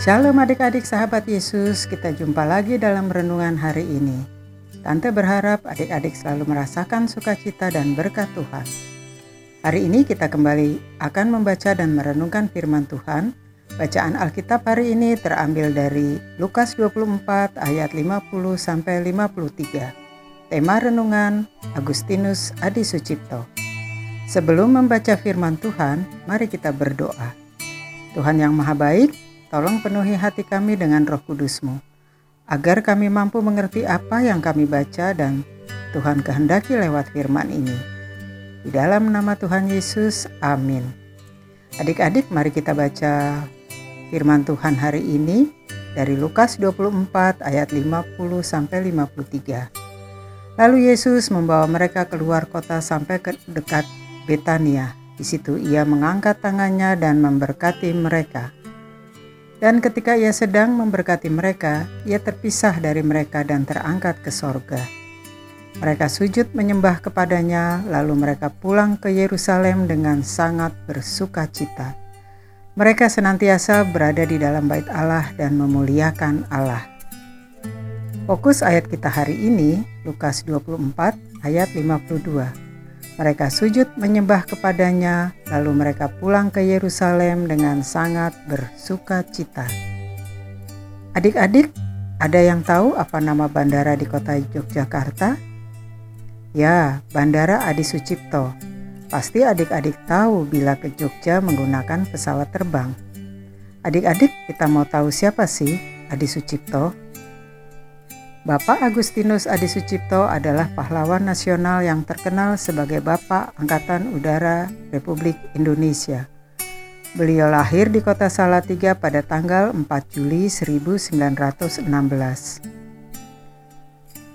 Shalom adik-adik sahabat Yesus, kita jumpa lagi dalam renungan hari ini. Tante berharap adik-adik selalu merasakan sukacita dan berkat Tuhan. Hari ini kita kembali akan membaca dan merenungkan firman Tuhan. Bacaan Alkitab hari ini terambil dari Lukas 24 ayat 50 sampai 53. Tema renungan Agustinus Adi Sucipto. Sebelum membaca firman Tuhan, mari kita berdoa. Tuhan yang Maha Baik, Tolong penuhi hati kami dengan roh kudusmu, agar kami mampu mengerti apa yang kami baca dan Tuhan kehendaki lewat firman ini. Di dalam nama Tuhan Yesus, amin. Adik-adik, mari kita baca firman Tuhan hari ini dari Lukas 24 ayat 50 sampai 53. Lalu Yesus membawa mereka keluar kota sampai ke dekat Betania. Di situ ia mengangkat tangannya dan memberkati mereka. Dan ketika ia sedang memberkati mereka, ia terpisah dari mereka dan terangkat ke sorga. Mereka sujud menyembah kepadanya, lalu mereka pulang ke Yerusalem dengan sangat bersuka cita. Mereka senantiasa berada di dalam bait Allah dan memuliakan Allah. Fokus ayat kita hari ini, Lukas 24 ayat 52. Mereka sujud menyembah kepadanya, lalu mereka pulang ke Yerusalem dengan sangat bersuka cita. Adik-adik, ada yang tahu apa nama bandara di kota Yogyakarta? Ya, Bandara Adi Sucipto. Pasti adik-adik tahu bila ke Jogja menggunakan pesawat terbang. Adik-adik, kita mau tahu siapa sih Adi Sucipto? Bapak Agustinus Adi Sucipto adalah pahlawan nasional yang terkenal sebagai Bapak Angkatan Udara Republik Indonesia. Beliau lahir di kota Salatiga pada tanggal 4 Juli 1916.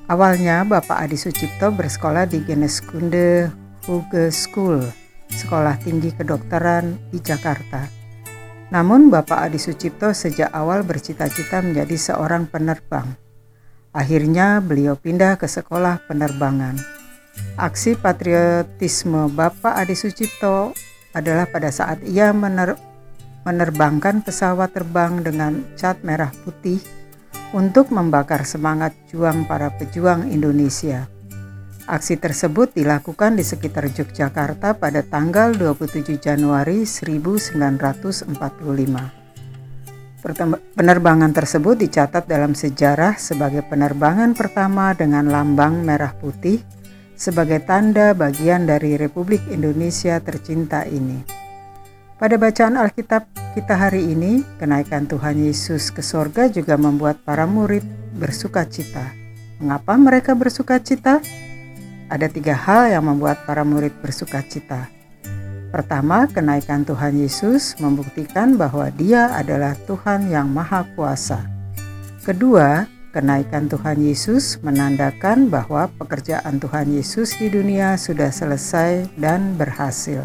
Awalnya Bapak Adi Sucipto bersekolah di Geneskunde Huge School, sekolah tinggi kedokteran di Jakarta. Namun Bapak Adi Sucipto sejak awal bercita-cita menjadi seorang penerbang. Akhirnya beliau pindah ke sekolah penerbangan. Aksi patriotisme Bapak Adi Sucipto adalah pada saat ia mener menerbangkan pesawat terbang dengan cat merah putih untuk membakar semangat juang para pejuang Indonesia. Aksi tersebut dilakukan di sekitar Yogyakarta pada tanggal 27 Januari 1945. Penerbangan tersebut dicatat dalam sejarah sebagai penerbangan pertama dengan lambang merah putih sebagai tanda bagian dari Republik Indonesia tercinta ini. Pada bacaan Alkitab kita hari ini, kenaikan Tuhan Yesus ke sorga juga membuat para murid bersuka cita. Mengapa mereka bersuka cita? Ada tiga hal yang membuat para murid bersuka cita. Pertama, kenaikan Tuhan Yesus membuktikan bahwa Dia adalah Tuhan yang Maha Kuasa. Kedua, kenaikan Tuhan Yesus menandakan bahwa pekerjaan Tuhan Yesus di dunia sudah selesai dan berhasil.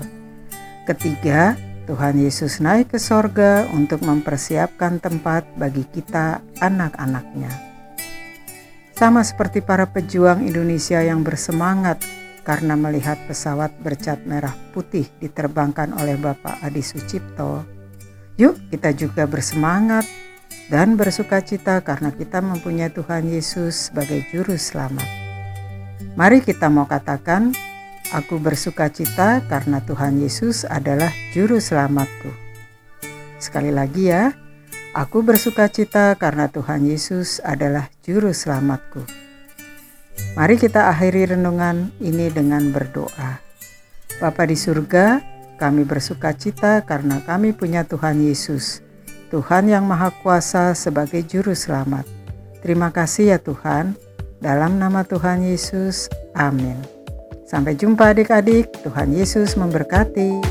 Ketiga, Tuhan Yesus naik ke sorga untuk mempersiapkan tempat bagi kita anak-anaknya. Sama seperti para pejuang Indonesia yang bersemangat karena melihat pesawat bercat merah putih diterbangkan oleh Bapak Adi Sucipto. Yuk kita juga bersemangat dan bersuka cita karena kita mempunyai Tuhan Yesus sebagai juru selamat. Mari kita mau katakan, aku bersuka cita karena Tuhan Yesus adalah juru selamatku. Sekali lagi ya, aku bersuka cita karena Tuhan Yesus adalah juru selamatku. Mari kita akhiri renungan ini dengan berdoa. Bapa di surga, kami bersuka cita karena kami punya Tuhan Yesus, Tuhan yang Maha Kuasa sebagai Juru Selamat. Terima kasih ya Tuhan, dalam nama Tuhan Yesus, amin. Sampai jumpa adik-adik, Tuhan Yesus memberkati.